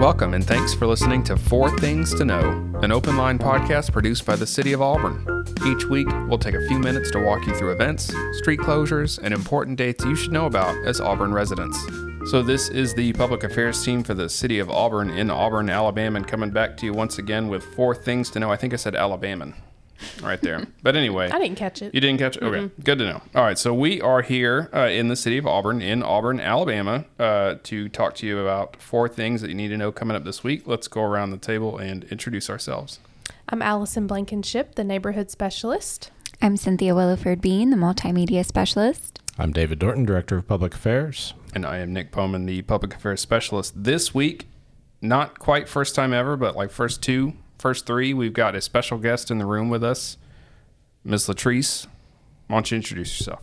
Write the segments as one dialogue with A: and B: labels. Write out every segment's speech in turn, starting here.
A: Welcome and thanks for listening to Four Things to Know, an open line podcast produced by the City of Auburn. Each week, we'll take a few minutes to walk you through events, street closures, and important dates you should know about as Auburn residents. So, this is the public affairs team for the City of Auburn in Auburn, Alabama, and coming back to you once again with four things to know. I think I said Alabama right there. But anyway,
B: I didn't catch it.
A: You didn't catch it? Okay, good to know. All right, so we are here uh, in the city of Auburn, in Auburn, Alabama, uh, to talk to you about four things that you need to know coming up this week. Let's go around the table and introduce ourselves.
B: I'm Allison Blankenship, the neighborhood specialist.
C: I'm Cynthia Williford Bean, the multimedia specialist.
D: I'm David Dorton, Director of Public Affairs.
A: And I am Nick Bowman, the public affairs specialist. This week, not quite first time ever, but like first two, first three, we've got a special guest in the room with us, Ms. Latrice. Why don't you introduce yourself?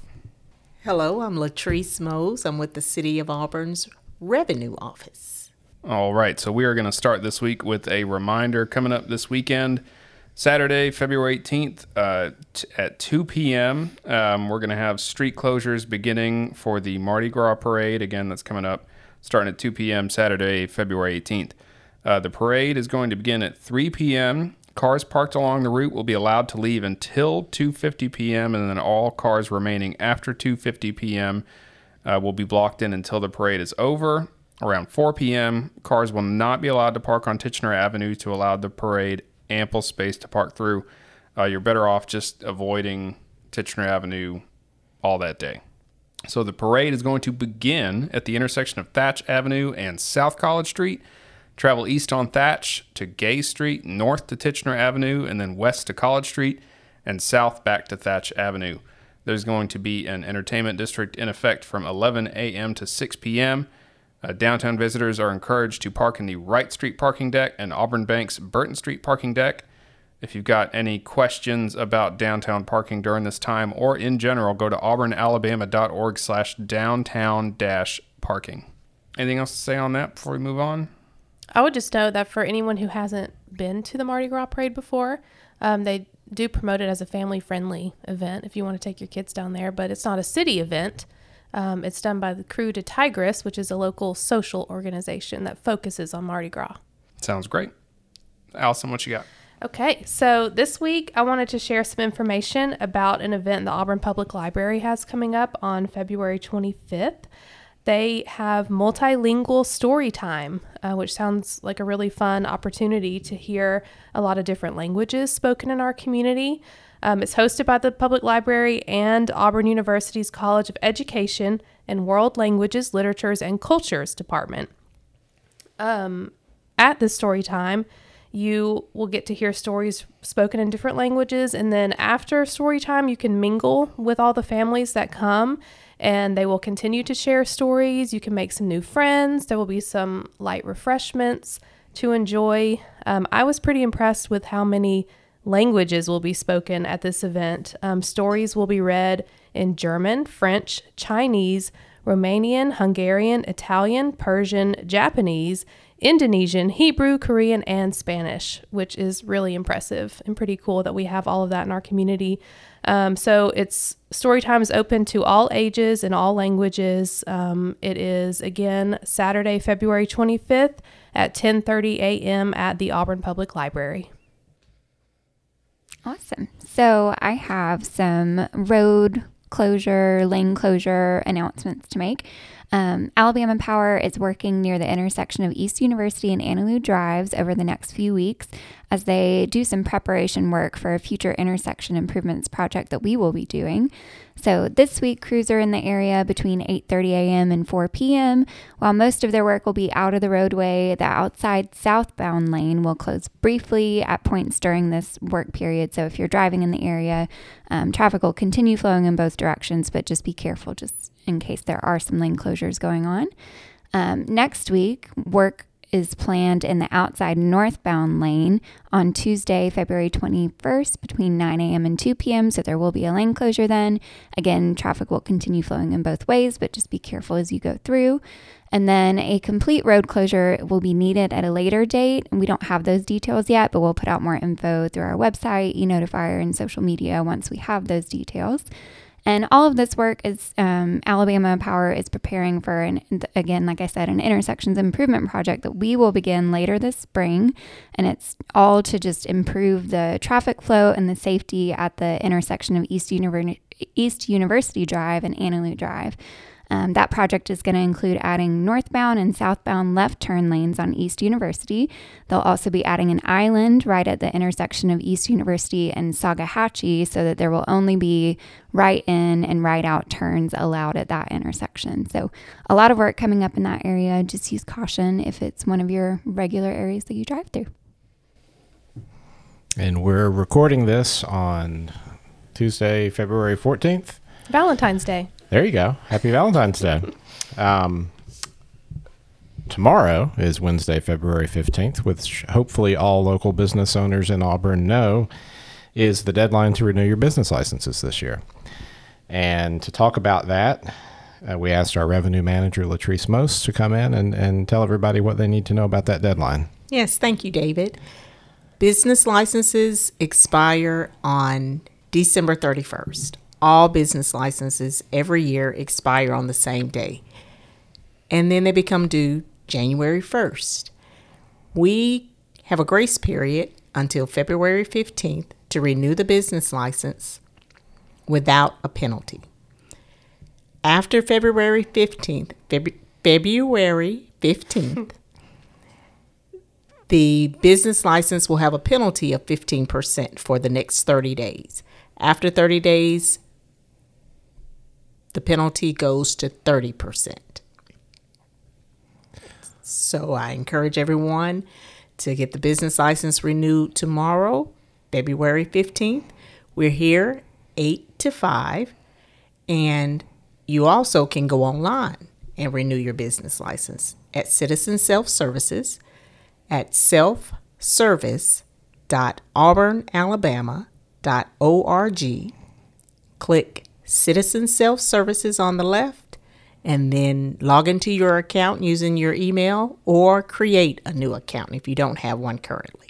E: Hello, I'm Latrice Mose. I'm with the City of Auburn's Revenue Office.
A: All right, so we are going to start this week with a reminder coming up this weekend. Saturday, February 18th uh, t- at 2 p.m. Um, we're going to have street closures beginning for the Mardi Gras parade. Again, that's coming up starting at 2 p.m. Saturday, February 18th. Uh, the parade is going to begin at 3 p.m. Cars parked along the route will be allowed to leave until 2:50 p.m. and then all cars remaining after 2:50 p.m. Uh, will be blocked in until the parade is over. Around 4 p.m., cars will not be allowed to park on Tichenor Avenue to allow the parade ample space to park through. Uh, you're better off just avoiding Tichenor Avenue all that day. So the parade is going to begin at the intersection of Thatch Avenue and South College Street. Travel east on Thatch to Gay Street, north to Tichenor Avenue, and then west to College Street, and south back to Thatch Avenue. There's going to be an entertainment district in effect from 11 a.m. to 6 p.m. Uh, downtown visitors are encouraged to park in the Wright Street parking deck and Auburn Bank's Burton Street parking deck. If you've got any questions about downtown parking during this time or in general, go to auburnalabama.org slash downtown dash parking. Anything else to say on that before we move on?
B: I would just note that for anyone who hasn't been to the Mardi Gras parade before, um, they do promote it as a family friendly event if you want to take your kids down there, but it's not a city event. Um, it's done by the Krewe de Tigris, which is a local social organization that focuses on Mardi Gras.
A: Sounds great. Allison, what you got?
B: Okay, so this week I wanted to share some information about an event the Auburn Public Library has coming up on February 25th. They have multilingual story time, uh, which sounds like a really fun opportunity to hear a lot of different languages spoken in our community. Um, it's hosted by the Public Library and Auburn University's College of Education and World Languages, Literatures, and Cultures Department. Um, at this story time, you will get to hear stories spoken in different languages, and then after story time, you can mingle with all the families that come and they will continue to share stories. You can make some new friends. There will be some light refreshments to enjoy. Um, I was pretty impressed with how many languages will be spoken at this event. Um, stories will be read in German, French, Chinese, Romanian, Hungarian, Italian, Persian, Japanese, Indonesian, Hebrew, Korean, and Spanish, which is really impressive and pretty cool that we have all of that in our community. Um, so it's story time is open to all ages and all languages. Um, it is again Saturday, February 25th at 10:30 a.m. at the Auburn Public Library.
C: Awesome. So I have some road closure, lane closure announcements to make. Um, Alabama Power is working near the intersection of East University and Annalue Drives over the next few weeks as they do some preparation work for a future intersection improvements project that we will be doing. So this week, crews are in the area between 8:30 a.m. and 4 p.m. While most of their work will be out of the roadway, the outside southbound lane will close briefly at points during this work period. So if you're driving in the area, um, traffic will continue flowing in both directions, but just be careful just in case there are some lane closures going on. Um, next week, work is planned in the outside northbound lane on Tuesday, February 21st between 9 a.m. and 2 p.m. So there will be a lane closure then. Again, traffic will continue flowing in both ways, but just be careful as you go through. And then a complete road closure will be needed at a later date. And we don't have those details yet, but we'll put out more info through our website, e notifier, and social media once we have those details. And all of this work is um, Alabama Power is preparing for, an, again, like I said, an intersections improvement project that we will begin later this spring. And it's all to just improve the traffic flow and the safety at the intersection of East, Univer- East University Drive and Annalue Drive. Um, that project is going to include adding northbound and southbound left turn lanes on East University. They'll also be adding an island right at the intersection of East University and Saugahatchee so that there will only be right in and right out turns allowed at that intersection. So, a lot of work coming up in that area. Just use caution if it's one of your regular areas that you drive through.
D: And we're recording this on Tuesday, February 14th.
B: Valentine's Day.
D: There you go. Happy Valentine's Day. Um, tomorrow is Wednesday, February 15th, which hopefully all local business owners in Auburn know is the deadline to renew your business licenses this year. And to talk about that, uh, we asked our revenue manager, Latrice Mose, to come in and, and tell everybody what they need to know about that deadline.
E: Yes, thank you, David. Business licenses expire on December 31st all business licenses every year expire on the same day. And then they become due January 1st. We have a grace period until February 15th to renew the business license without a penalty. After February 15th, Feb- February 15th, the business license will have a penalty of 15% for the next 30 days. After 30 days, the penalty goes to 30%. So I encourage everyone to get the business license renewed tomorrow, February 15th. We're here 8 to 5, and you also can go online and renew your business license at Citizen Self Services at selfservice.auburnalabama.org. Click Citizen Self Services on the left, and then log into your account using your email or create a new account if you don't have one currently.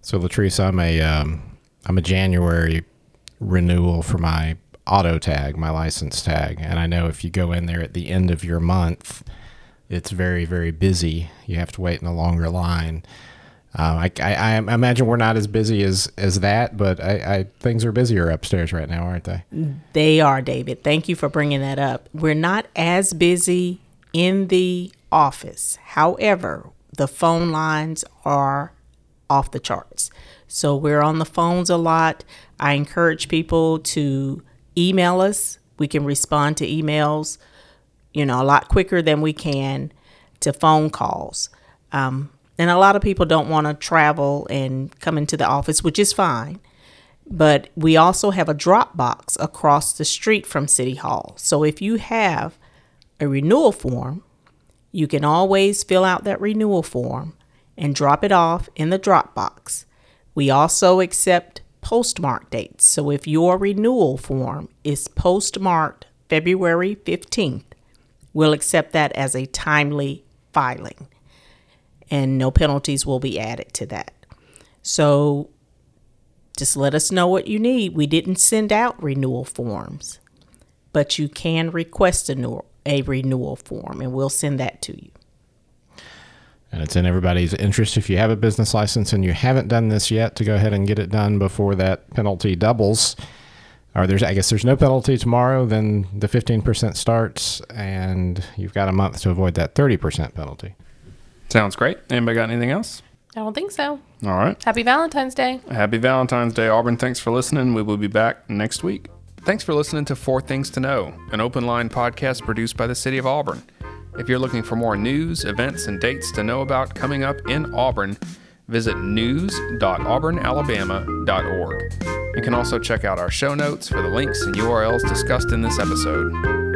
D: So Latrice, I'm a um, I'm a January renewal for my auto tag, my license tag, and I know if you go in there at the end of your month, it's very very busy. You have to wait in a longer line. Uh, I, I, I, imagine we're not as busy as, as that, but I, I, things are busier upstairs right now, aren't they?
E: They are, David. Thank you for bringing that up. We're not as busy in the office. However, the phone lines are off the charts. So we're on the phones a lot. I encourage people to email us. We can respond to emails, you know, a lot quicker than we can to phone calls. Um, and a lot of people don't want to travel and come into the office, which is fine. But we also have a drop box across the street from City Hall. So if you have a renewal form, you can always fill out that renewal form and drop it off in the drop box. We also accept postmark dates. So if your renewal form is postmarked February 15th, we'll accept that as a timely filing and no penalties will be added to that. So just let us know what you need. We didn't send out renewal forms, but you can request a, new, a renewal form and we'll send that to you.
D: And it's in everybody's interest if you have a business license and you haven't done this yet to go ahead and get it done before that penalty doubles. Or there's, I guess, there's no penalty tomorrow. Then the 15% starts, and you've got a month to avoid that 30% penalty.
A: Sounds great. Anybody got anything else?
B: I don't think so.
A: All right.
B: Happy Valentine's Day.
A: Happy Valentine's Day, Auburn. Thanks for listening. We will be back next week. Thanks for listening to Four Things to Know, an open line podcast produced by the City of Auburn. If you're looking for more news, events, and dates to know about coming up in Auburn, visit news.auburnalabama.org. You can also check out our show notes for the links and URLs discussed in this episode.